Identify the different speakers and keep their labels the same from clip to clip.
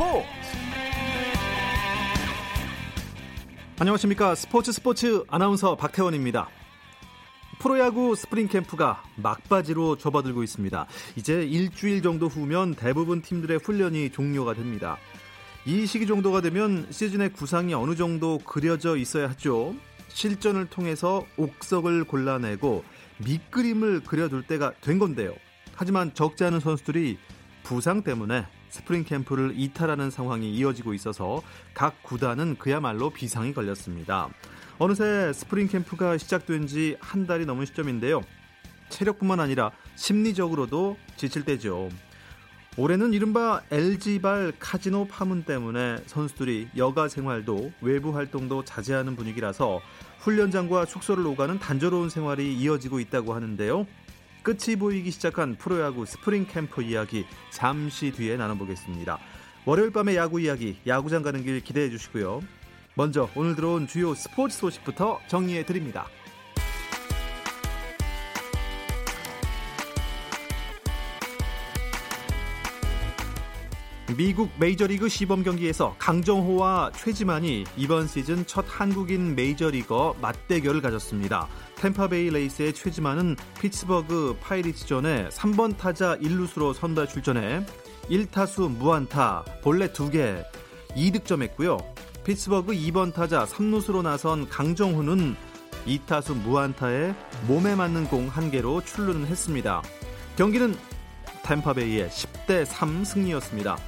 Speaker 1: 스포츠 안녕하십니까 스포츠 스포츠 아나운서 박태원입니다. 프로야구 스프링 캠프가 막바지로 접어들고 있습니다. 이제 일주일 정도 후면 대부분 팀들의 훈련이 종료가 됩니다. 이 시기 정도가 되면 시즌의 구상이 어느 정도 그려져 있어야 하죠. 실전을 통해서 옥석을 골라내고 밑그림을 그려둘 때가 된 건데요. 하지만 적지 않은 선수들이 부상 때문에 스프링 캠프를 이탈하는 상황이 이어지고 있어서 각 구단은 그야말로 비상이 걸렸습니다. 어느새 스프링 캠프가 시작된 지 한 달이 넘은 시점인데요. 체력뿐만 아니라 심리적으로도 지칠 때죠. 올해는 이른바 LG발 카지노 파문 때문에 선수들이 여가 생활도 외부 활동도 자제하는 분위기라서 훈련장과 숙소를 오가는 단조로운 생활이 이어지고 있다고 하는데요. 끝이 보이기 시작한 프로야구 스프링 캠프 이야기 잠시 뒤에 나눠보겠습니다. 월요일 밤의 야구 이야기, 야구장 가는 길 기대해 주시고요. 먼저 오늘 들어온 주요 스포츠 소식부터 정리해 드립니다. 미국 메이저리그 시범 경기에서 강정호와 최지만이 이번 시즌 첫 한국인 메이저리거 맞대결을 가졌습니다. 템파베이 레이스의 최지만은 피츠버그 파이리츠전에 3번 타자 1루수로 선발 출전해 1타수 무안타, 볼넷 2개, 2득점했고요. 피츠버그 2번 타자 3루수로 나선 강정호는 2타수 무안타에 몸에 맞는 공 1개로 출루는 했습니다. 경기는 템파베이의 10대 3 승리였습니다.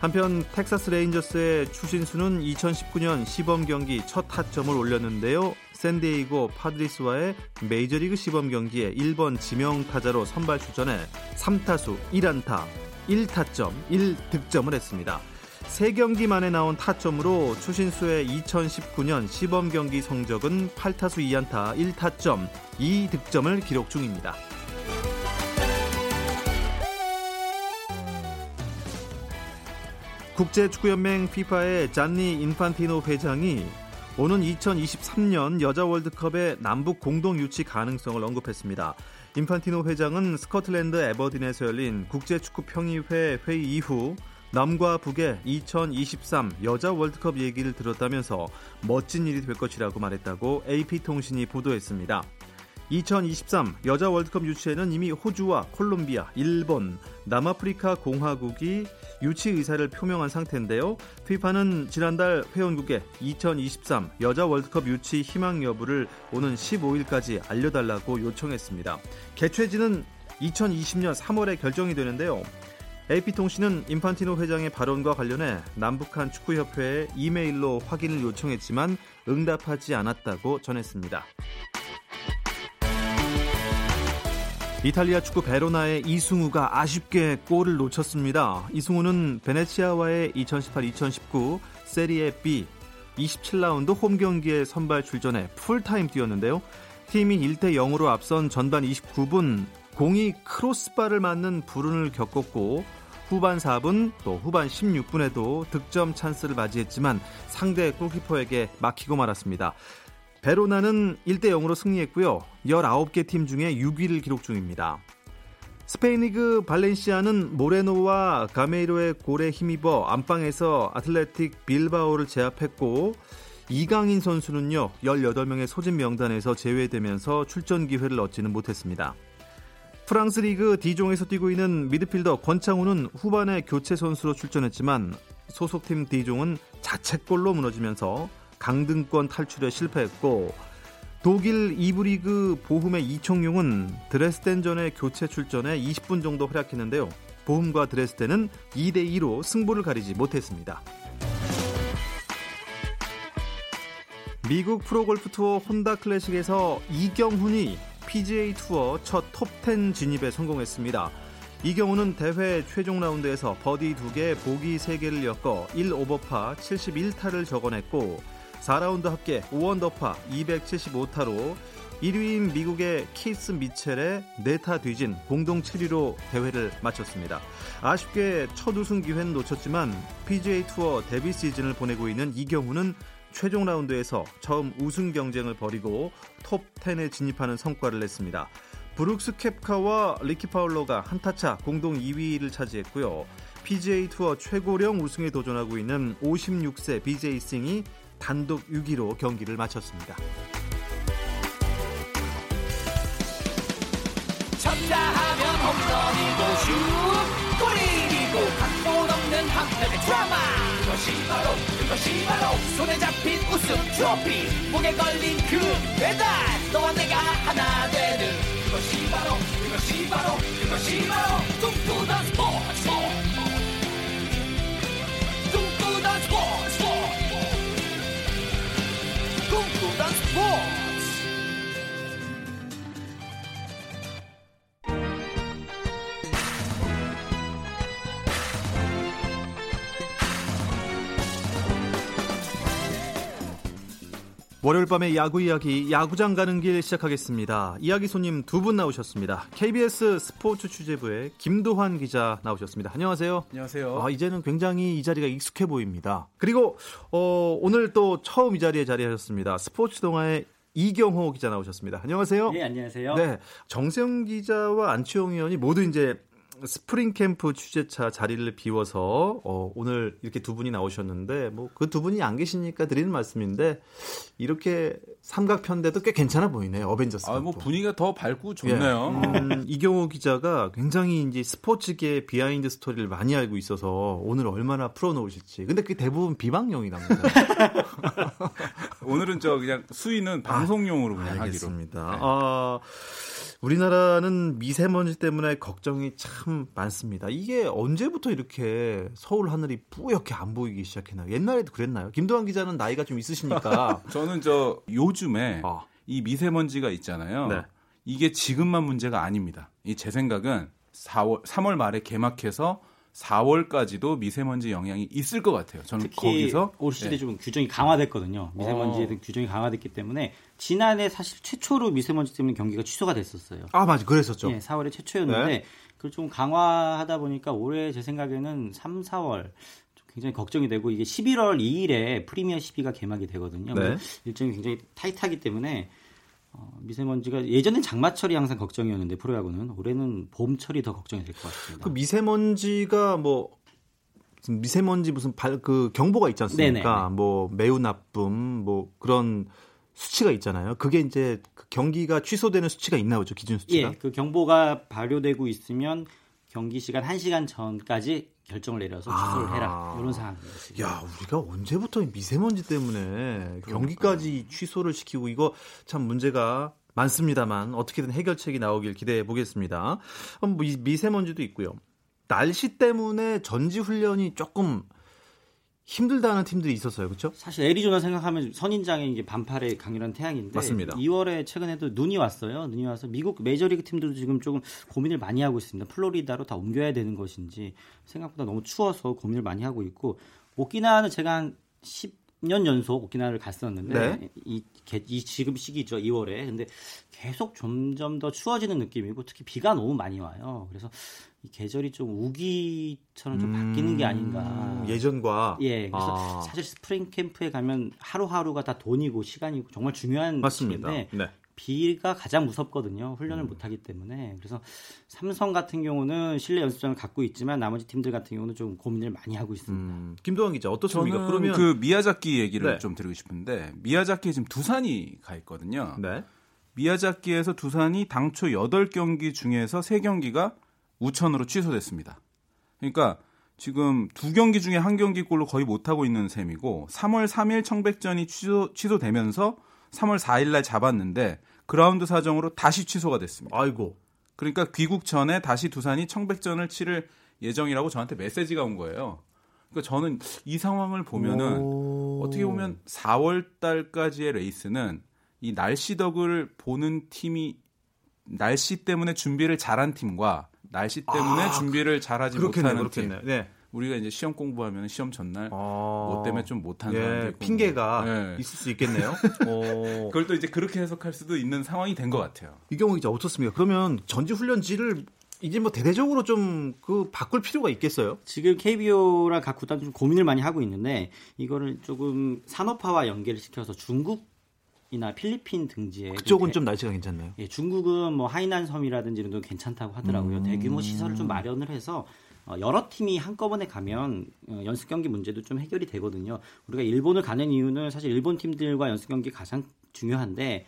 Speaker 1: 한편 텍사스 레인저스의 추신수는 2019년 시범 경기 첫 타점을 올렸는데요. 샌디에이고 파드리스와의 메이저리그 시범 경기에 1번 지명 타자로 선발 출전해 3타수 1안타 1타점 1득점을 했습니다. 3경기 만에 나온 타점으로 추신수의 2019년 시범 경기 성적은 8타수 2안타 1타점 2득점을 기록 중입니다. 국제축구연맹 FIFA의 잔니 인판티노 회장이 오는 2023년 여자 월드컵의 남북 공동 유치 가능성을 언급했습니다. 인판티노 회장은 스코틀랜드 에버딘에서 열린 국제축구 평의회 회의 이후 남과 북의 2023 여자 월드컵 얘기를 들었다면서 멋진 일이 될 것이라고 말했다고 AP통신이 보도했습니다. 2023 여자 월드컵 유치에는 이미 호주와 콜롬비아, 일본, 남아프리카 공화국이 유치 의사를 표명한 상태인데요. 피파는 지난달 회원국에 2023 여자 월드컵 유치 희망 여부를 오는 15일까지 알려달라고 요청했습니다. 개최지는 2020년 3월에 결정이 되는데요. AP통신은 인판티노 회장의 발언과 관련해 남북한 축구협회에 이메일로 확인을 요청했지만 응답하지 않았다고 전했습니다. 이탈리아 축구 베로나의 이승우가 아쉽게 골을 놓쳤습니다. 이승우는 베네치아와의 2018-2019 세리에 B 27라운드 홈 경기에 선발 출전해 풀타임 뛰었는데요. 팀이 1대 0으로 앞선 전반 29분 공이 크로스바를 맞는 불운을 겪었고 후반 4분 또 후반 16분에도 득점 찬스를 맞이했지만 상대 골키퍼에게 막히고 말았습니다. 베로나는 1대 0으로 승리했고요. 19개 팀 중에 6위를 기록 중입니다. 스페인 리그 발렌시아는 모레노와 가메이로의 골에 힘입어 안방에서 아틀레틱 빌바오를 제압했고 이강인 선수는요 18명의 소집 명단에서 제외되면서 출전 기회를 얻지는 못했습니다. 프랑스 리그 디종에서 뛰고 있는 미드필더 권창우는 후반에 교체 선수로 출전했지만 소속팀 디종은 자책골로 무너지면서 강등권 탈출에 실패했고 독일 2부 리그 보훔의 이청용은 드레스덴전에 교체 출전해 20분 정도 활약했는데요. 보훔과 드레스덴은 2대 2로 승부를 가리지 못했습니다. 미국 프로골프 투어 혼다 클래식에서 이경훈이 PGA 투어 첫 톱10 진입에 성공했습니다. 이경훈은 대회 최종 라운드에서 버디 2개, 보기 3개를 엮어 1오버파 71타를 적어냈고 4라운드 합계 5언더파 275타로 1위인 미국의 키스 미첼의 4타 뒤진 공동 7위로 대회를 마쳤습니다. 아쉽게 첫 우승 기회는 놓쳤지만 PGA 투어 데뷔 시즌을 보내고 있는 이경훈은 최종 라운드에서 처음 우승 경쟁을 벌이고 톱 10에 진입하는 성과를 냈습니다. 브룩스 켑카와 리키 파울러가 한타차 공동 2위를 차지했고요. PGA 투어 최고령 우승에 도전하고 있는 56세 비제이 싱이 단독 6위로 경기를 마쳤습니다. 쳤다 하면 홈런이고 슛 골이고 각본 없는 한편의 드라마. 그것이 바로 그것이 바로 손에 잡힌 우승 트로피. 목에 걸린 그 배달 너와 내가 하나 되는. 그것이 바로 그것이 바로 그것이 바로 꿈꾸던 스포츠. 꿈꾸던 스포츠 꿈 월요일 밤의 야구 이야기 야구장 가는 길 시작하겠습니다. 이야기 손님 두 분 나오셨습니다. KBS 스포츠 취재부의 김도환 기자 나오셨습니다. 안녕하세요.
Speaker 2: 안녕하세요.
Speaker 1: 아, 이제는 굉장히 이 자리가 익숙해 보입니다. 그리고 어, 오늘 또 처음 이 자리에 자리하셨습니다. 스포츠 동아의 이경호 기자 나오셨습니다. 안녕하세요.
Speaker 3: 네, 안녕하세요.
Speaker 1: 네, 정세영 기자와 안치홍 위원이 모두 이제 스프링 캠프 취재차 자리를 비워서 어, 오늘 이렇게 두 분이 나오셨는데 뭐 그 두 분이 안 계시니까 드리는 말씀인데 이렇게 삼각편대도 꽤 괜찮아 보이네요. 어벤져스.
Speaker 2: 아, 뭐 분위기가 더 밝고 좋네요.
Speaker 1: 예. 음, 이경호 기자가 굉장히 이제 스포츠계 비하인드 스토리를 많이 알고 있어서 오늘 얼마나 풀어놓으실지. 근데 그게 대부분 비방용이랍니다.
Speaker 2: 오늘은 저 그냥 수위는 방송용으로 그냥
Speaker 1: 알겠습니다.
Speaker 2: 하기로. 네.
Speaker 1: 아, 우리나라는 미세먼지 때문에 걱정이 참 많습니다. 이게 언제부터 이렇게 서울 하늘이 뿌옇게 안 보이기 시작했나요? 옛날에도 그랬나요? 김도환 기자는 나이가 좀 있으시니까.
Speaker 2: 저는 저 요즘에
Speaker 1: 아.
Speaker 2: 이 미세먼지가 있잖아요.
Speaker 1: 네.
Speaker 2: 이게 지금만 문제가 아닙니다. 이 제 생각은 4월 3월 말에 개막해서 4월까지도 미세먼지 영향이 있을 것 같아요. 저는 거기서
Speaker 3: 올 시즌에 네. 좀 규정이 강화됐거든요. 미세먼지에 대한 규정이 강화됐기 때문에 지난해 사실 최초로 미세먼지 때문에 경기가 취소가 됐었어요.
Speaker 1: 아, 맞아. 그랬었죠.
Speaker 3: 네, 4월에 최초였는데
Speaker 1: 네.
Speaker 3: 그걸 좀 강화하다 보니까 올해 제 생각에는 3, 4월 굉장히 걱정이 되고 이게 11월 2일에 프리미어 12가 개막이 되거든요.
Speaker 1: 네.
Speaker 3: 일정이 굉장히 타이트하기 때문에 어, 미세먼지가 예전엔 장마철이 항상 걱정이었는데 프로야구는 올해는 봄철이 더 걱정이 될 것 같습니다.
Speaker 1: 그 미세먼지가 뭐 미세먼지 무슨 발, 그 경보가 있지 않습니까?
Speaker 3: 네네.
Speaker 1: 뭐 매우 나쁨 뭐 그런 수치가 있잖아요. 그게 이제 그 경기가 취소되는 수치가 있나 보죠. 기준 수치가.
Speaker 3: 예, 그 경보가 발효되고 있으면 경기 시간 1시간 전까지 결정을 내려서 취소를
Speaker 1: 아.
Speaker 3: 해라. 이런 상황입니다.
Speaker 1: 야, 우리가 언제부터 이 미세먼지 때문에 경기까지 취소를 시키고 이거 참 문제가 많습니다만 어떻게든 해결책이 나오길 기대해 보겠습니다. 음, 뭐이 미세먼지도 있고요. 날씨 때문에 전지 훈련이 조금 힘들다는 팀들이 있었어요. 그렇죠?
Speaker 3: 사실 애리조나 생각하면 선인장에 이게 반팔의 강렬한 태양인데
Speaker 1: 맞습니다.
Speaker 3: 2월에 최근에도 눈이 왔어요. 눈이 와서 미국 메이저리그 팀들도 지금 조금 고민을 많이 하고 있습니다. 플로리다로 다 옮겨야 되는 것인지 생각보다 너무 추워서 고민을 많이 하고 있고 오키나와는 제가 한 10년 연속 오키나와를 갔었는데
Speaker 1: 네.
Speaker 3: 이, 개- 이 지금 시기죠 2월에 근데 계속 점점 더 추워지는 느낌이고 특히 비가 너무 많이 와요. 그래서 이 계절이 좀 우기처럼 좀 바뀌는 게 아닌가.
Speaker 1: 음, 예전과
Speaker 3: 예, 그래서
Speaker 1: 아.
Speaker 3: 사실 스프링 캠프에 가면 하루하루가 다 돈이고 시간이고 정말 중요한
Speaker 1: 맞습니다.
Speaker 3: 시기인데
Speaker 1: 네.
Speaker 3: 비가 가장 무섭거든요. 훈련을 못 하기 때문에. 그래서 삼성 같은 경우는 실내 연습장을 갖고 있지만 나머지 팀들 같은 경우는 좀 고민을 많이 하고 있습니다.
Speaker 1: 음, 김도환 기자 어떻습니까?
Speaker 2: 저는
Speaker 1: 그러면
Speaker 2: 그 미야자키 얘기를
Speaker 1: 네.
Speaker 2: 좀 드리고 싶은데 미야자키에 지금 두산이 가 있거든요.
Speaker 1: 네.
Speaker 2: 미야자키에서 두산이 당초 8경기 중에서 3경기가 우천으로 취소됐습니다. 그러니까 지금 두 경기 중에 한 경기꼴로 거의 못 하고 있는 셈이고 3월 3일 청백전이 취소 취소되면서 3월 4일 날 잡았는데 그라운드 사정으로 다시 취소가 됐습니다.
Speaker 1: 아이고.
Speaker 2: 그러니까 귀국 전에 다시 두산이 청백전을 치를 예정이라고 저한테 메시지가 온 거예요. 그러니까 저는 이 상황을 보면은
Speaker 1: 오.
Speaker 2: 어떻게 보면 4월 달까지의 레이스는 이 날씨 덕을 보는 팀이 날씨 때문에 준비를 잘한 팀과 날씨 때문에
Speaker 1: 아,
Speaker 2: 준비를 잘하지. 못하는
Speaker 1: 그렇겠네요.
Speaker 2: 팀.
Speaker 1: 네.
Speaker 2: 우리가 이제 시험 공부하면 시험 전날
Speaker 1: 아.
Speaker 2: 뭐 때문에 좀 못하는
Speaker 1: 예, 핑계가
Speaker 2: 네.
Speaker 1: 있을 수 있겠네요. 어,
Speaker 2: 그걸 또 이제 그렇게 해석할 수도 있는 상황이 된 것 같아요.
Speaker 1: 이 경우 이제 어떻습니까? 그러면 전지 훈련지를 이제 뭐 대대적으로 좀 그 바꿀 필요가 있겠어요?
Speaker 3: 지금 KBO랑 각 구단 좀 고민을 많이 하고 있는데 이거를 조금 산업화와 연계를 시켜서 중국 이나 필리핀 등지에
Speaker 1: 그쪽은
Speaker 3: 대-
Speaker 1: 좀 날씨가 괜찮나요?
Speaker 3: 예, 중국은 뭐 하이난 섬이라든지 이런 데 괜찮다고 하더라고요.
Speaker 1: 음.
Speaker 3: 대규모 시설을 좀 마련을 해서 어, 여러 팀이 한꺼번에 가면 어, 연습 경기 문제도 좀 해결이 되거든요. 우리가 일본을 가는 이유는 사실 일본 팀들과 연습 경기 가장 중요한데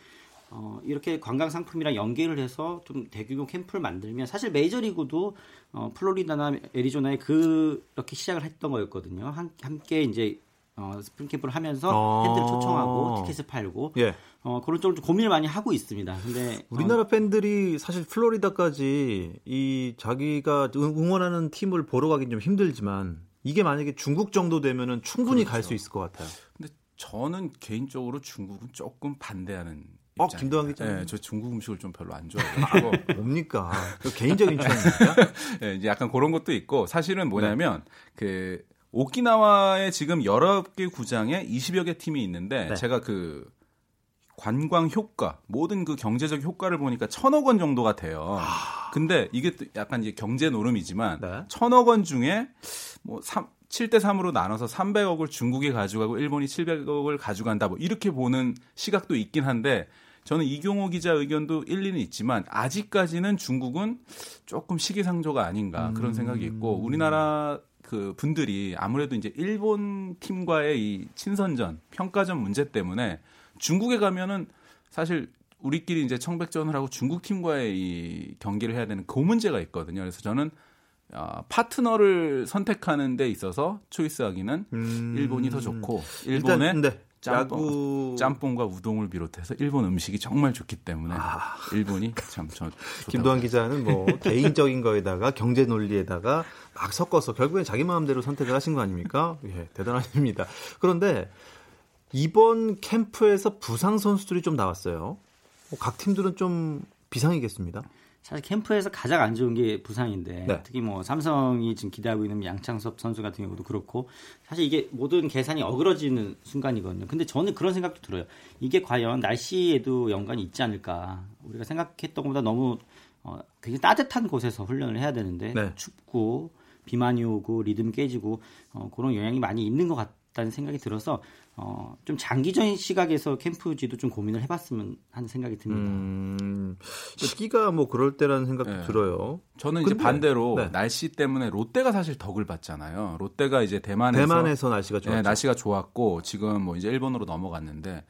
Speaker 3: 어, 이렇게 관광 상품이랑 연계를 해서 좀 대규모 캠프를 만들면 사실 메이저리그도 어, 플로리다나 애리조나에 그렇게 시작을 했던 거였거든요. 한, 함께 이제 어, 스프링 캠프를 하면서
Speaker 1: 어.
Speaker 3: 팬들을 초청하고 티켓을 팔고
Speaker 1: 예.
Speaker 3: 어, 그런 쪽으로 좀 고민을 많이 하고 있습니다. 근데 어,
Speaker 1: 우리나라 팬들이 사실 플로리다까지 이 자기가 응- 응원하는 팀을 보러 가긴 좀 힘들지만 이게 만약에 중국 정도 되면은 충분히 갈수 있을 것 같아요.
Speaker 2: 근데 저는 개인적으로 중국은 조금 반대하는
Speaker 1: 어. 김도환 기자님?
Speaker 2: 네, 저 중국 음식을 좀 별로 안 좋아해요.
Speaker 1: 뭡니까? 그 개인적인 취향입니까?
Speaker 2: 네, 이제 약간 그런 것도 있고 사실은 뭐냐면 그 오키나와에 지금 여러 개 구장에 20여 개 팀이 있는데
Speaker 1: 네.
Speaker 2: 제가 그 관광 효과 모든 그 경제적 효과를 보니까 천억 원 정도가 돼요. 근데 이게 또 약간 이제 경제 노름이지만
Speaker 1: 네.
Speaker 2: 천억 원 중에 뭐 3, 7대 3으로 나눠서 300억을 중국이 가져가고 일본이 700억을 가져간다 뭐 이렇게 보는 시각도 있긴 한데 저는 이경호 기자 의견도 일리는 있지만 아직까지는 중국은 조금 시기상조가 아닌가 그런 생각이 있고 우리나라 그 분들이 아무래도 이제 일본 팀과의 이 친선전 평가전 문제 때문에 중국에 가면은 사실 우리끼리 이제 청백전을 하고 중국 팀과의 이 경기를 해야 되는 그 문제가 있거든요. 그래서 저는 아, 파트너를 선택하는 데 있어서 초이스하기는
Speaker 1: 음.
Speaker 2: 일본이 더 좋고 일본의
Speaker 1: 일단 네.
Speaker 2: 짬뽕, 짬뽕과 우동을 비롯해서 일본 음식이 정말 좋기 때문에
Speaker 1: 아.
Speaker 2: 일본이 참 저
Speaker 1: 김도환 기자는 뭐 개인적인 거에다가 경제 논리에다가 막 섞어서 결국엔 자기 마음대로 선택을 하신 거 아닙니까? 예, 대단하십니다. 그런데 이번 캠프에서 부상 선수들이 좀 나왔어요. 뭐각 팀들은 좀 비상이겠습니다.
Speaker 3: 사실 캠프에서 가장 안 좋은 게 부상인데
Speaker 1: 네.
Speaker 3: 특히 뭐 삼성이 지금 기대하고 있는 양창섭 선수 같은 경우도 그렇고 사실 이게 모든 계산이 어그러지는 순간이거든요. 근데 저는 그런 생각도 들어요. 이게 과연 날씨에도 연관이 있지 않을까? 우리가 생각했던 것보다 너무 어, 굉장히 따뜻한 곳에서 훈련을 해야 되는데
Speaker 1: 네.
Speaker 3: 춥고 비만이 오고 리듬 깨지고 어, 그런 영향이 많이 있는 것 같다는 생각이 들어서 어, 좀 장기적인 시각에서 캠프지도 좀 고민을 해봤으면 하는 생각이 듭니다.
Speaker 1: 음, 끼가 뭐 그럴 때라는 생각도
Speaker 2: 네.
Speaker 1: 들어요.
Speaker 2: 저는 이제
Speaker 1: 근데,
Speaker 2: 반대로
Speaker 1: 네.
Speaker 2: 날씨 때문에 롯데가 사실 덕을 봤잖아요. 롯데가 이제 대만에서
Speaker 1: 대만에서 날씨가 좋았죠.
Speaker 2: 네, 날씨가 좋았고 지금 뭐 이제 일본으로 넘어갔는데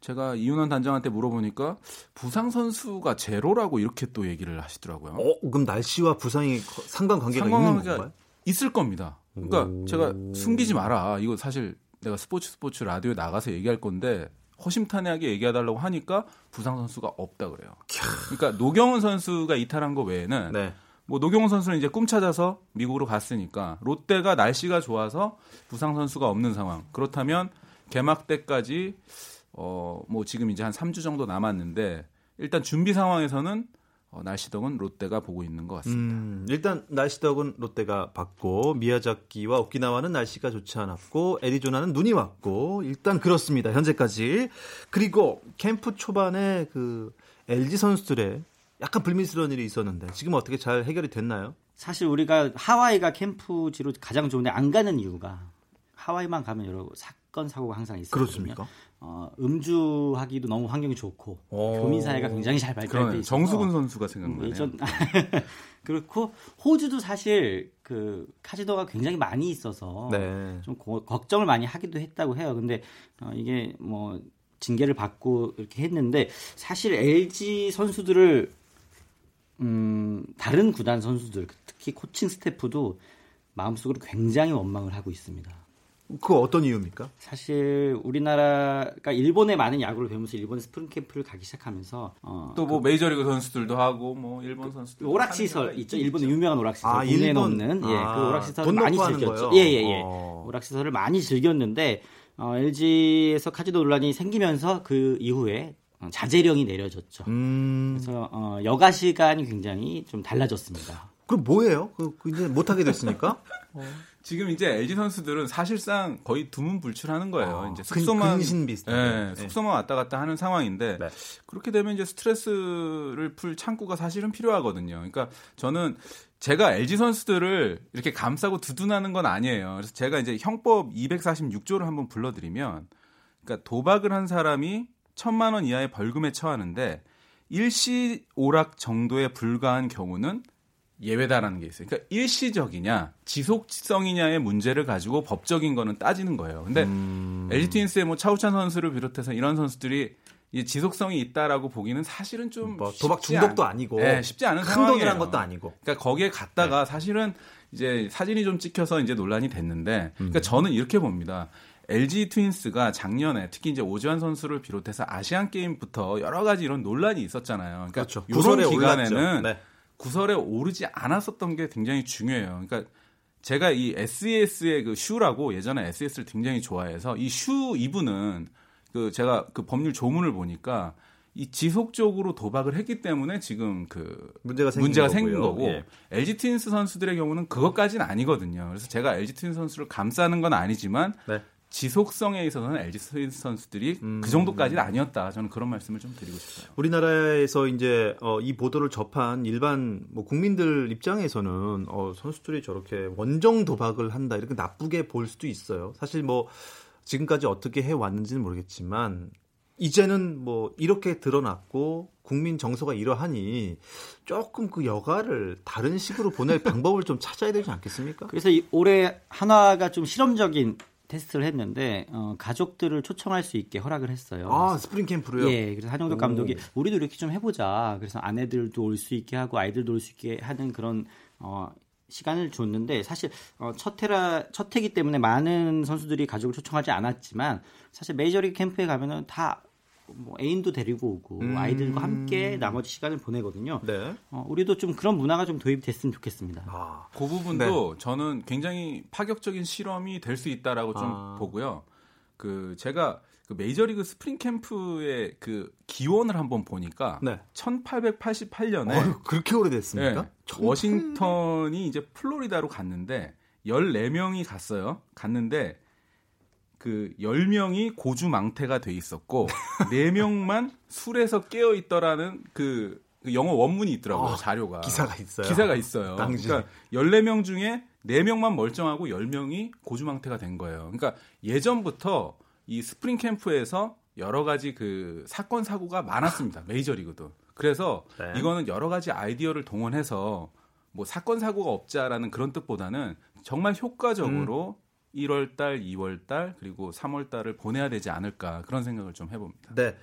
Speaker 2: 제가 이윤환 단장한테 물어보니까 부상 선수가 제로라고 이렇게 또 얘기를 하시더라고요.
Speaker 1: 어, 그럼 날씨와 부상이 거- 상관관계가 있는
Speaker 2: 상관관계가
Speaker 1: 건가요?
Speaker 2: 있을 겁니다. 그러니까
Speaker 1: 오.
Speaker 2: 제가 숨기지 마라. 이거 사실 내가 스포츠 스포츠 라디오에 나가서 얘기할 건데 허심탄회하게 얘기해달라고 하니까 부상 선수가 없다 그래요. 그러니까 노경은 선수가 이탈한 거 외에는
Speaker 1: 네.
Speaker 2: 뭐 노경훈 선수는 이제 꿈 찾아서 미국으로 갔으니까 롯데가 날씨가 좋아서 부상 선수가 없는 상황. 그렇다면 개막 때까지 어 뭐 지금 이제 한 3주 정도 남았는데 일단 준비 상황에서는 어, 날씨 덕은 롯데가 보고 있는 것 같습니다.
Speaker 1: 음, 일단 날씨 덕은 롯데가 받고 미야자키와 오키나와는 날씨가 좋지 않았고 애리조나는 눈이 왔고 일단 그렇습니다 현재까지 그리고 캠프 초반에 그 LG 선수들의 약간 불미스러운 일이 있었는데 지금 어떻게 잘 해결이 됐나요?
Speaker 3: 사실 우리가 하와이가 캠프지로 가장 좋은데 안 가는 이유가 하와이만 가면 여러 사건 사고가 항상 있어요.
Speaker 1: 그렇습니까?
Speaker 3: 어, 음주하기도 너무 환경이 좋고
Speaker 1: 오.
Speaker 3: 교민 사회가 굉장히 잘 발달돼. 있어서
Speaker 2: 정수근 선수가 생각나네요.
Speaker 3: 예전 그렇고 호주도 사실 그 카지노가 굉장히 많이 있어서
Speaker 1: 네.
Speaker 3: 좀 고- 걱정을 많이 하기도 했다고 해요. 근데 어, 이게 뭐 징계를 받고 이렇게 했는데 사실 LG 선수들을 음, 다른 구단 선수들 특히 코칭 스태프도 마음속으로 굉장히 원망을 하고 있습니다.
Speaker 1: 그 어떤 이유입니까?
Speaker 3: 사실 우리나라가 일본의 많은 야구를 배우면서 일본 스프링 캠프를 가기 시작하면서 어,
Speaker 2: 또뭐 메이저리그 선수들도 하고 뭐 일본 선수들
Speaker 3: 오락시설 있죠. 일본의 유명한 오락시설.
Speaker 1: 아,
Speaker 3: 국내에
Speaker 1: 일본?
Speaker 3: 없는 예,
Speaker 1: 아,
Speaker 3: 그 오락시설을
Speaker 1: 돈
Speaker 3: 많이
Speaker 1: 넣고 하는
Speaker 3: 즐겼죠.
Speaker 1: 거예요?
Speaker 3: 예, 예, 예.
Speaker 1: 어.
Speaker 3: 오락시설을 많이 즐겼는데 어, LG에서 카지노 논란이 생기면서 그 이후에 어, 자제령이 내려졌죠.
Speaker 1: 음,
Speaker 3: 그래서 어, 여가 시간이 굉장히 좀 달라졌습니다.
Speaker 1: 그럼 뭐예요? 그, 그 이제 못 하게 됐으니까?
Speaker 2: 지금 이제 LG 선수들은 사실상 거의 두문불출하는 거예요.
Speaker 1: 아,
Speaker 2: 이제
Speaker 1: 근-
Speaker 2: 숙소만
Speaker 1: 근신 비슷하게.
Speaker 2: 예,
Speaker 1: 네.
Speaker 2: 숙소만 왔다 갔다 하는 상황인데
Speaker 1: 네.
Speaker 2: 그렇게 되면 이제 스트레스를 풀 창구가 사실은 필요하거든요. 그러니까 저는 제가 LG 선수들을 이렇게 감싸고 두둔하는 건 아니에요. 그래서 제가 이제 형법 246조를 한번 불러드리면, 그러니까 도박을 한 사람이 천만 원 이하의 벌금에 처하는데 일시 오락 정도에 불과한 경우는 예외다라는 게 있어요. 그러니까 일시적이냐 지속성이냐의 문제를 가지고 법적인 거는 따지는 거예요. 근데 음... LG 트윈스의 뭐 차우찬 선수를 비롯해서 이런 선수들이 이 지속성이 있다라고 보기는 사실은 좀 뭐
Speaker 1: 도박 중독도 않, 아니고
Speaker 2: 네, 쉽지 않은
Speaker 1: 큰 돈이란 것도 아니고.
Speaker 2: 그러니까 거기에 갔다가 네. 사실은 이제 사진이 좀 찍혀서 이제 논란이 됐는데 그러니까 음. 저는 이렇게 봅니다. LG 트윈스가 작년에 특히 이제 오지환 선수를 비롯해서 아시안 게임부터 여러 가지 이런 논란이 있었잖아요. 그러니까 그렇죠. 이런 기간에는 네. 구설에 오르지 않았었던 게 굉장히 중요해요. 그러니까 제가 이 SES의 그 슈라고 예전에 SES를 굉장히 좋아해서 이 슈 이분은 그 제가 그 법률 조문을 보니까 이 지속적으로 도박을 했기 때문에 지금 그
Speaker 1: 문제가 생긴, 문제가 생긴 거고
Speaker 2: 예. LG 트윈스 선수들의 경우는 그것까지는 아니거든요. 그래서 제가 LG 트윈스 선수를 감싸는 건 아니지만 네. 지속성에 있어서는 LG 선수들이 음. 그 정도까지는 아니었다. 저는 그런 말씀을 좀 드리고 싶어요.
Speaker 1: 우리나라에서 이제 어, 이 보도를 접한 일반 뭐 국민들 입장에서는 어, 선수들이 저렇게 원정 도박을 한다 이렇게 나쁘게 볼 수도 있어요. 사실 뭐 지금까지 어떻게 해 왔는지는 모르겠지만 이제는 뭐 이렇게 드러났고 국민 정서가 이러하니 조금 그 여가를 다른 식으로 보낼 방법을 좀 찾아야 되지 않겠습니까?
Speaker 3: 그래서 이 올해 한화가 좀 실험적인 테스트를 했는데 어, 가족들을 초청할 수 있게 허락을 했어요.
Speaker 1: 아 스프링 캠프로요?
Speaker 3: 예, 그래서 한영덕 감독이 우리도 이렇게 좀 해보자. 그래서 아내들도 올 수 있게 하고 아이들도 올 수 있게 하는 그런 어, 시간을 줬는데 사실 어, 첫 해라 첫 해기 때문에 많은 선수들이 가족을 초청하지 않았지만 사실 메이저리그 캠프에 가면은 다 뭐 애인도 데리고 오고 음... 아이들과 함께 나머지 시간을 보내거든요. 네. 어, 우리도 좀 그런 문화가 좀 도입됐으면 좋겠습니다. 아,
Speaker 2: 그 부분도 네. 저는 굉장히 파격적인 실험이 될 수 있다라고 좀 아... 보고요. 그 제가 그 메이저리그 스프링 캠프의 그 기원을 한번 보니까 네. 1888년에
Speaker 1: 어, 그렇게 오래됐습니까? 네,
Speaker 2: 워싱턴이 이제 플로리다로 갔는데 14명이 갔어요. 갔는데 그 10명이 고주망태가 돼 있었고 4명만 술에서 깨어 있더라는 그, 그 영어 원문이 있더라고요. 어, 자료가.
Speaker 1: 기사가 있어요.
Speaker 2: 기사가 있어요. 당시. 그러니까 14명 중에 4명만 멀쩡하고 10명이 고주망태가 된 거예요. 그러니까 예전부터 이 스프링 캠프에서 여러 가지 그 사건 사고가 많았습니다. 메이저리그도. 그래서 네. 이거는 여러 가지 아이디어를 동원해서 뭐 사건 사고가 없자라는 그런 뜻보다는 정말 효과적으로 음. 1월 달, 2월 달 그리고 3월 달을 보내야 되지 않을까 그런 생각을 좀 해봅니다.
Speaker 1: 네.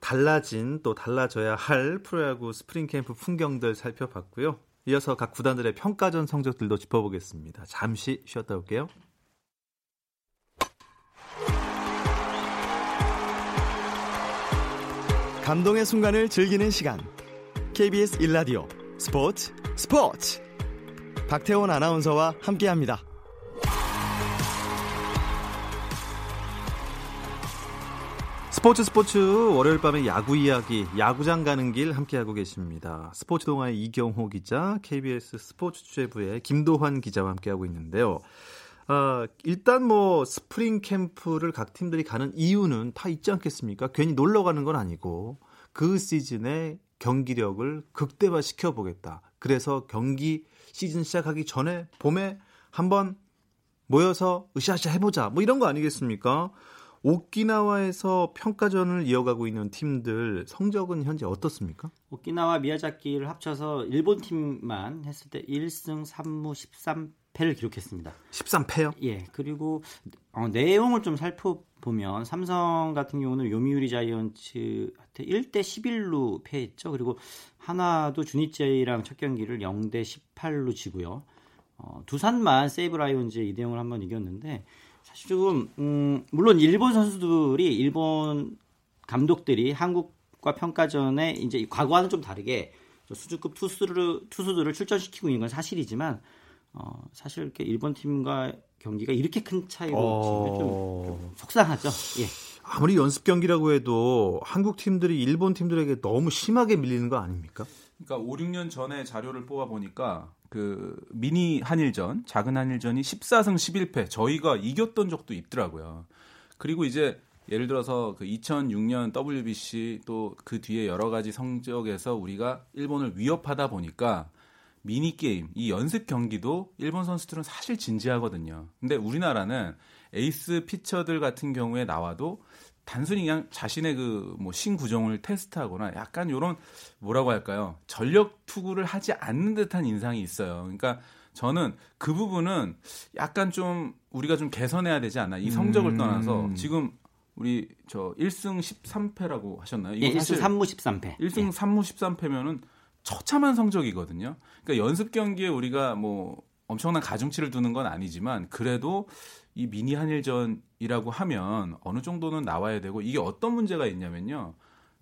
Speaker 1: 달라진 또 달라져야 할 프로야구 스프링 캠프 풍경들 살펴봤고요. 이어서 각 구단들의 평가전 성적들도 짚어보겠습니다. 잠시 쉬었다 올게요. 감동의 순간을 즐기는 시간. KBS 1라디오 스포츠 스포츠. 박태원 아나운서와 함께합니다. 스포츠 스포츠 월요일 밤의 야구 이야기 야구장 가는 길 함께하고 계십니다. 스포츠 동아의 이경호 기자, KBS 스포츠 취재부의 김도환 기자와 함께하고 있는데요. 아, 일단 뭐 스프링 캠프를 각 팀들이 가는 이유는 다 있지 않겠습니까? 괜히 놀러 가는 건 아니고 그 시즌의 경기력을 극대화 시켜 보겠다. 그래서 경기 시즌 시작하기 전에 봄에 한번 모여서 으쌰으쌰 해보자. 뭐 이런 거 아니겠습니까? 오키나와에서 평가전을 이어가고 있는 팀들 성적은 현재 어떻습니까?
Speaker 3: 오키나와 미야자키를 합쳐서 일본 팀만 했을 때 1승 3무 13패를 기록했습니다.
Speaker 1: 13패요?
Speaker 3: 예. 그리고 어, 내용을 좀 살펴보면 삼성 같은 경우는 요미우리 자이언츠한테 1대 11로 패했죠. 그리고 하나도 주니제이랑 첫 경기를 0대 18로 지고요. 어, 두산만 세이브 라이온즈의 2대 0을 한번 이겼는데 사실 좀 음, 물론 일본 선수들이 일본 감독들이 한국과 평가전에 이제 과거와는 좀 다르게 수준급 투수를 투수들을 출전시키고 있는 건 사실이지만 어, 사실 이렇게 일본 팀과 경기가 이렇게 큰 차이로 어... 좀, 좀 속상하죠. 예.
Speaker 1: 아무리 연습 경기라고 해도 한국 팀들이 일본 팀들에게 너무 심하게 밀리는 거 아닙니까?
Speaker 2: 그러니까 5, 6년 전에 자료를 뽑아 보니까 그 미니 한일전, 작은 한일전이 14승 11패 저희가 이겼던 적도 있더라고요. 그리고 이제 예를 들어서 그 2006년 WBC 또 그 뒤에 여러 가지 성적에서 우리가 일본을 위협하다 보니까 미니 게임, 이 연습 경기도 일본 선수들은 사실 진지하거든요. 근데 우리나라는 에이스 피처들 같은 경우에 나와도 단순히 그냥 자신의 그 뭐 신구종을 테스트하거나 약간 요런 뭐라고 할까요? 전력 투구를 하지 않는 듯한 인상이 있어요. 그러니까 저는 그 부분은 약간 좀 우리가 좀 개선해야 되지 않나. 이 성적을
Speaker 1: 음.
Speaker 2: 떠나서 지금 우리 저 1승 13패라고 하셨나요?
Speaker 3: 예,
Speaker 2: 이거
Speaker 3: 1승
Speaker 2: 사실
Speaker 3: 3무 13패.
Speaker 2: 1승
Speaker 3: 예.
Speaker 2: 3무 13패면은 처참한 성적이거든요. 그러니까 연습 경기에 우리가 뭐 엄청난 가중치를 두는 건 아니지만 그래도 이 미니 한일전이라고 하면 어느 정도는 나와야 되고 이게 어떤 문제가 있냐면요.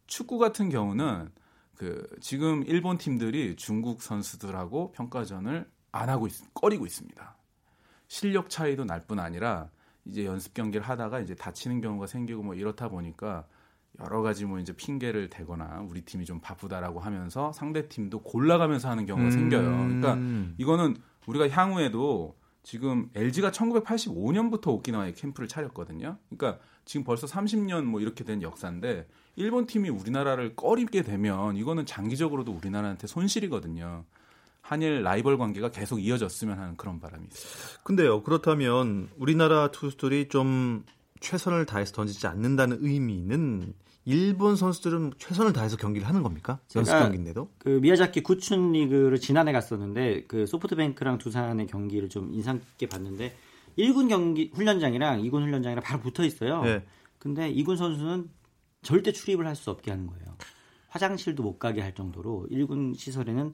Speaker 2: 축구 같은 경우는 그 지금 일본 팀들이 중국 선수들하고 평가전을 안 하고 있, 꺼리고 있습니다. 실력 차이도 날 뿐 아니라 이제 연습 경기를 하다가 이제 다치는 경우가 생기고 뭐 이렇다 보니까 여러 가지 뭐 이제 핑계를 대거나 우리 팀이 좀 바쁘다라고 하면서 상대 팀도 골라가면서 하는 경우가 생겨요. 그러니까
Speaker 1: 음.
Speaker 2: 이거는 우리가 향후에도 지금 LG가 1985년부터 오키나와에 캠프를 차렸거든요. 그러니까 지금 벌써 30년 뭐 이렇게 된 역사인데 일본 팀이 우리나라를 꺼리게 되면 이거는 장기적으로도 우리나라한테 손실이거든요. 한일 라이벌 관계가 계속 이어졌으면 하는 그런 바람이 있어요.
Speaker 1: 근데요, 그렇다면 우리나라 투수들이 좀 최선을 다해서 던지지 않는다는 의미는 일본 선수들은 최선을 다해서 경기를 하는 겁니까? 연습
Speaker 3: 제가-
Speaker 1: 경기인데도?
Speaker 3: 그 미야자키 구춘 리그를 지난해 갔었는데 그 소프트뱅크랑 두산의 경기를 좀 인상 깊게 봤는데 1군 경기 훈련장이랑 2군 훈련장이랑 바로 붙어 있어요.
Speaker 1: 네.
Speaker 3: 근데 2군 선수는 절대 출입을 할 수 없게 하는 거예요. 화장실도 못 가게 할 정도로 1군 시설에는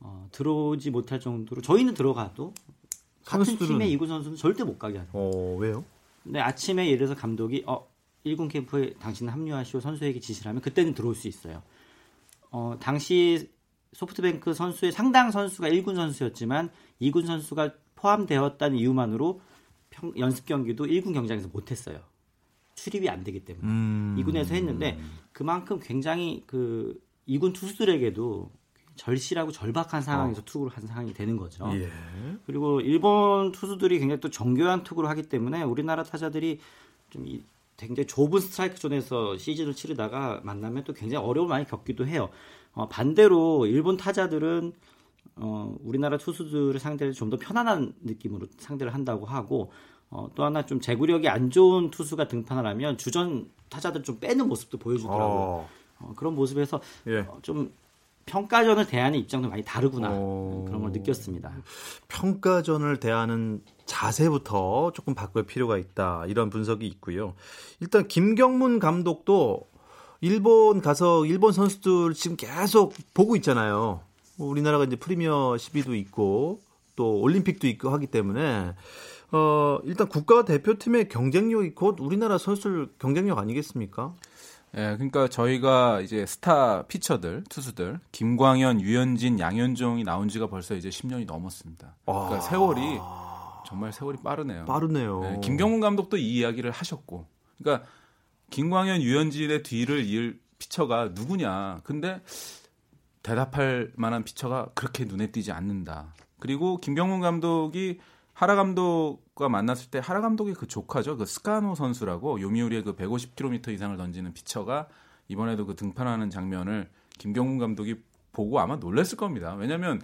Speaker 3: 어, 들어오지 못할 정도로 저희는 들어가도 같은
Speaker 1: 선수들은-
Speaker 3: 팀의 2군 선수는 절대 못 가게 하는 거예요.
Speaker 1: 어, 왜요?
Speaker 3: 근데 아침에 예를 들어서 감독이 어 1군 캠프에 당신은 합류하시오 선수에게 지시를 하면 그때는 들어올 수 있어요. 어 당시 소프트뱅크 선수의 상당 선수가 1군 선수였지만 2군 선수가 포함되었다는 이유만으로 평- 연습 경기도 1군 경장에서 못했어요. 출입이 안 되기 때문에
Speaker 1: 음.
Speaker 3: 2군에서 했는데 그만큼 굉장히 그 2군 투수들에게도 절실하고 절박한 상황에서 투구를 한 상황이 되는 거죠.
Speaker 1: 예.
Speaker 3: 그리고 일본 투수들이 굉장히 또 정교한 투구를 하기 때문에 우리나라 타자들이 좀 이- 굉장히 좁은 스트라이크 존에서 시즌을 치르다가 만나면 또 굉장히 어려움을 많이 겪기도 해요. 어, 반대로 일본 타자들은 어, 우리나라 투수들을 상대를 좀 더 편안한 느낌으로 상대를 한다고 하고 어, 또 하나 좀 제구력이 안 좋은 투수가 등판을 하면 주전 타자들 좀 빼는 모습도 보여주더라고요.
Speaker 1: 어,
Speaker 3: 어, 그런 모습에서
Speaker 1: 예.
Speaker 3: 어, 좀 평가전을 대하는 입장도 많이 다르구나
Speaker 1: 어.
Speaker 3: 그런 걸 느꼈습니다.
Speaker 1: 평가전을 대하는 자세부터 조금 바꿀 필요가 있다. 이런 분석이 있고요. 일단 김경문 감독도 일본 가서 일본 선수들 지금 계속 보고 있잖아요. 뭐 우리나라가 이제 프리미어 12도 있고 또 올림픽도 있고 하기 때문에 어 일단 국가 대표팀의 경쟁력이 곧 우리나라 선수들 경쟁력 아니겠습니까?
Speaker 2: 예, 그러니까 저희가 이제 스타 피처들, 투수들, 김광현, 유현진, 양현종이 나온 지가 벌써 이제 10년이 넘었습니다. 그러니까
Speaker 1: 아.
Speaker 2: 세월이 정말 세월이 빠르네요.
Speaker 1: 빠르네요.
Speaker 2: 예, 김경문 감독도 이 이야기를 하셨고, 그러니까 김광현, 유현진의 뒤를 이을 피처가 누구냐? 근데 대답할 만한 피처가 그렇게 눈에 띄지 않는다. 그리고 김경문 감독이 하라 감독 과 만났을 때 하라 감독의 그 조카죠. 그 스카노 선수라고 요미우리의 그 150km 이상을 던지는 피처가 이번에도 그 등판하는 장면을 김경문 감독이 보고 아마 놀랐을 겁니다. 왜냐하면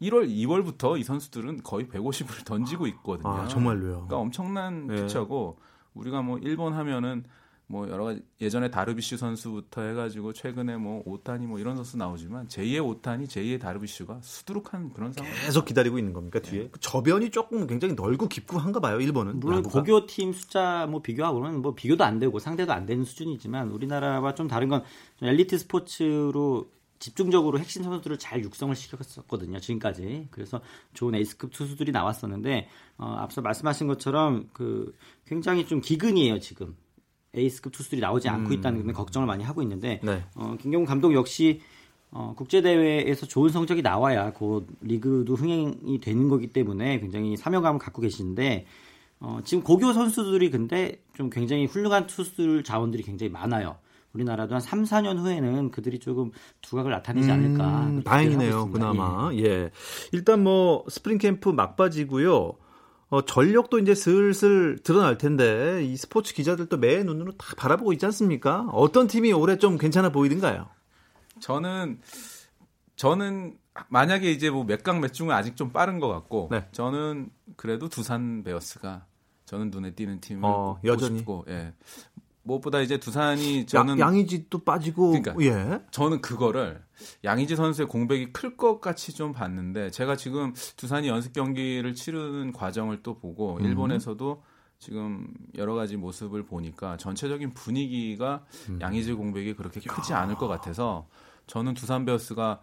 Speaker 2: 1월, 2월부터 이 선수들은 거의 150을 던지고 있거든요.
Speaker 1: 아, 정말로요.
Speaker 2: 그러니까 엄청난
Speaker 1: 네.
Speaker 2: 피처고 우리가 뭐 일본 하면은 뭐 여러 가지 예전에 다르비슈 선수부터 해가지고 최근에 뭐 오타니 뭐 이런 선수 나오지만 제2의 오타니, 제2의 다르비슈가 수두룩한 그런 상황.
Speaker 1: 계속 기다리고 있는 겁니까 뒤에? 그 저변이 조금 굉장히 넓고 깊고 한가 봐요 일본은.
Speaker 3: 물론
Speaker 1: 야구가.
Speaker 3: 고교 팀 숫자 뭐 비교하고는 뭐 비교도 안 되고 상대도 안 되는 수준이지만 우리나라와 좀 다른 건 좀 엘리트 스포츠로 집중적으로 핵심 선수들을 잘 육성을 시켰었거든요 지금까지 그래서 좋은 에이스급 투수들이 나왔었는데 어, 앞서 말씀하신 것처럼 그 굉장히 좀 기근이에요 지금 에이스급 투수들이 나오지 않고 있다는 데 걱정을 많이 하고 있는데
Speaker 1: 네.
Speaker 3: 어, 김경훈 감독 역시 어, 국제 대회에서 좋은 성적이 나와야 곧 리그도 흥행이 되는 거기 때문에 굉장히 사명감을 갖고 계시는데 어, 지금 고교 선수들이 근데 좀 굉장히 훌륭한 투수들 자원들이 굉장히 많아요. 우리나라도 한 3, 4년 후에는 그들이 조금 두각을 나타내지 않을까.
Speaker 1: 음, 다행이네요. 그나마. 예. 일단 뭐 스프링 캠프 막바지고요. 어, 전력도 이제 슬슬 드러날 텐데 이 스포츠 기자들도 매 눈으로 다 바라보고 있지 않습니까? 어떤 팀이 올해 좀 괜찮아 보이든가요?
Speaker 2: 저는 저는 만약에 이제 뭐 몇 강 몇 중은 아직 좀 빠른 것 같고
Speaker 1: 네.
Speaker 2: 저는 그래도 두산 베어스가 저는 눈에 띄는 팀을
Speaker 1: 어, 여전히?
Speaker 2: 싶고 예. 무엇보다 이제 두산이 저는
Speaker 1: 양, 양의지도 빠지고
Speaker 2: 그러니까
Speaker 1: 예.
Speaker 2: 저는 그거를 양의지 선수의 공백이 클 것 같이 좀 봤는데 제가 지금 두산이 연습 경기를 치르는 과정을 또 보고
Speaker 1: 음.
Speaker 2: 일본에서도 지금 여러 가지 모습을 보니까 전체적인 분위기가
Speaker 1: 음.
Speaker 2: 양의지 공백이 그렇게 크지 않을 것 같아서 저는 두산 베어스가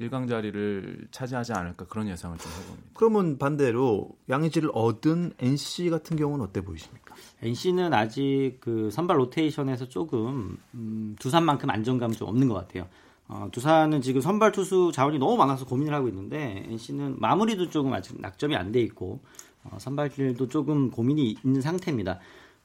Speaker 2: 1강 자리를 차지하지 않을까 그런 예상을 좀 해봅니다.
Speaker 1: 그러면 반대로 양의지를 얻은 NC 같은 경우는 어때 보이십니까?
Speaker 3: NC는 아직 그 선발 로테이션에서 조금 음, 두산만큼 안정감이 좀 없는 것 같아요. 어, 두산은 지금 선발 투수 자원이 너무 많아서 고민을 하고 있는데 NC는 마무리도 조금 아직 낙점이 안 돼 있고 어, 선발길도 조금 고민이 있는 상태입니다.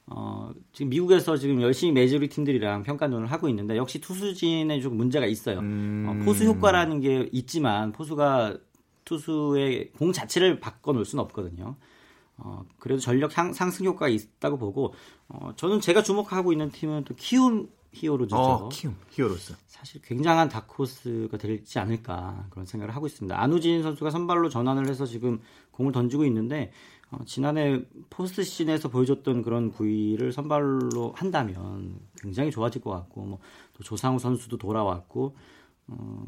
Speaker 3: 어, 지금 미국에서 지금 열심히 메이저리 팀들이랑 평가전을 하고 있는데 역시 투수진에 조금 문제가 있어요. 어, 포수 효과라는 게 있지만 포수가 투수의 공 자체를 바꿔놓을 수는 없거든요. 어, 그래도 전력 향, 상승 효과가 있다고 보고 어, 저는 제가 주목하고 있는 팀은 또 키움 히어로즈죠.
Speaker 1: 어, 키움 히어로즈.
Speaker 3: 사실 굉장한 다크호스가 되지 않을까 그런 생각을 하고 있습니다. 안우진 선수가 선발로 전환을 해서 지금 공을 던지고 있는데 어, 지난해 포스트 시즌에서 보여줬던 그런 구위를 선발로 한다면 굉장히 좋아질 것 같고 뭐, 또 조상우 선수도 돌아왔고 어,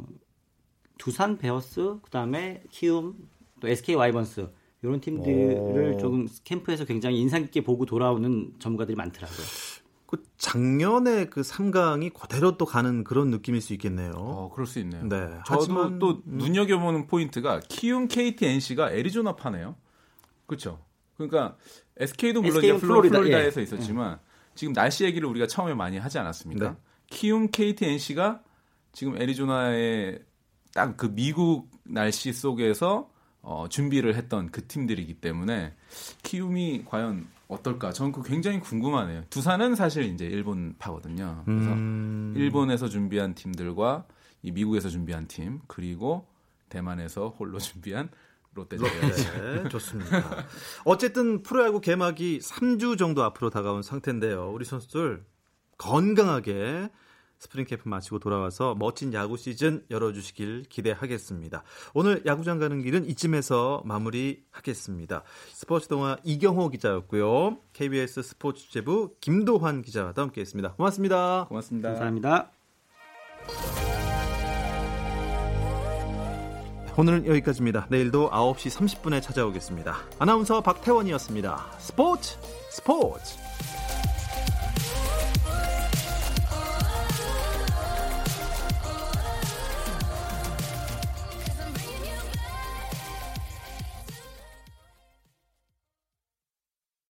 Speaker 3: 두산 베어스 그다음에 키움 또 SK 와이번스 이런 팀들을
Speaker 1: 오.
Speaker 3: 조금 캠프에서 굉장히 인상 깊게 보고 돌아오는 전문가들이 많더라고요.
Speaker 1: 그 작년에 그 3강이 그대로 또 가는 그런 느낌일 수 있겠네요.
Speaker 2: 어, 그럴 수 있네요.
Speaker 1: 네.
Speaker 2: 저도
Speaker 1: 하지만,
Speaker 2: 또
Speaker 1: 음.
Speaker 2: 눈여겨보는 포인트가 키움 KT NC가 애리조나 파네요. 그렇죠. 그러니까 SK도 물론
Speaker 3: SK 는
Speaker 2: 이제 플로,
Speaker 3: 플로리다,
Speaker 2: 플로리다에서
Speaker 3: 예.
Speaker 2: 있었지만 지금 날씨 얘기를 우리가 처음에 많이 하지 않았습니까?
Speaker 1: 네.
Speaker 2: 키움 KT NC가 지금 애리조나의 딱 그 미국 날씨 속에서 어, 준비를 했던 그 팀들이기 때문에 키움이 과연 어떨까? 저는 그 굉장히 궁금하네요. 두산은 사실 이제 일본 파거든요. 그래서
Speaker 1: 음,
Speaker 2: 일본에서 준비한 팀들과 이 미국에서 준비한 팀 그리고 대만에서 홀로 준비한 롯데자이언츠.
Speaker 1: 네, 좋습니다. 어쨌든 프로야구 개막이 3주 정도 앞으로 다가온 상태인데요. 우리 선수들 건강하게 스프링 캠프 마치고 돌아와서 멋진 야구 시즌 열어주시길 기대하겠습니다. 오늘 야구장 가는 길은 이쯤에서 마무리하겠습니다. 스포츠 동화 이경호 기자였고요. KBS 스포츠 취재부 김도환 기자와 함께했습니다. 고맙습니다.
Speaker 2: 고맙습니다.
Speaker 3: 감사합니다.
Speaker 1: 오늘은 여기까지입니다. 내일도 9시 30분에 찾아오겠습니다. 아나운서 박태원이었습니다. 스포츠 스포츠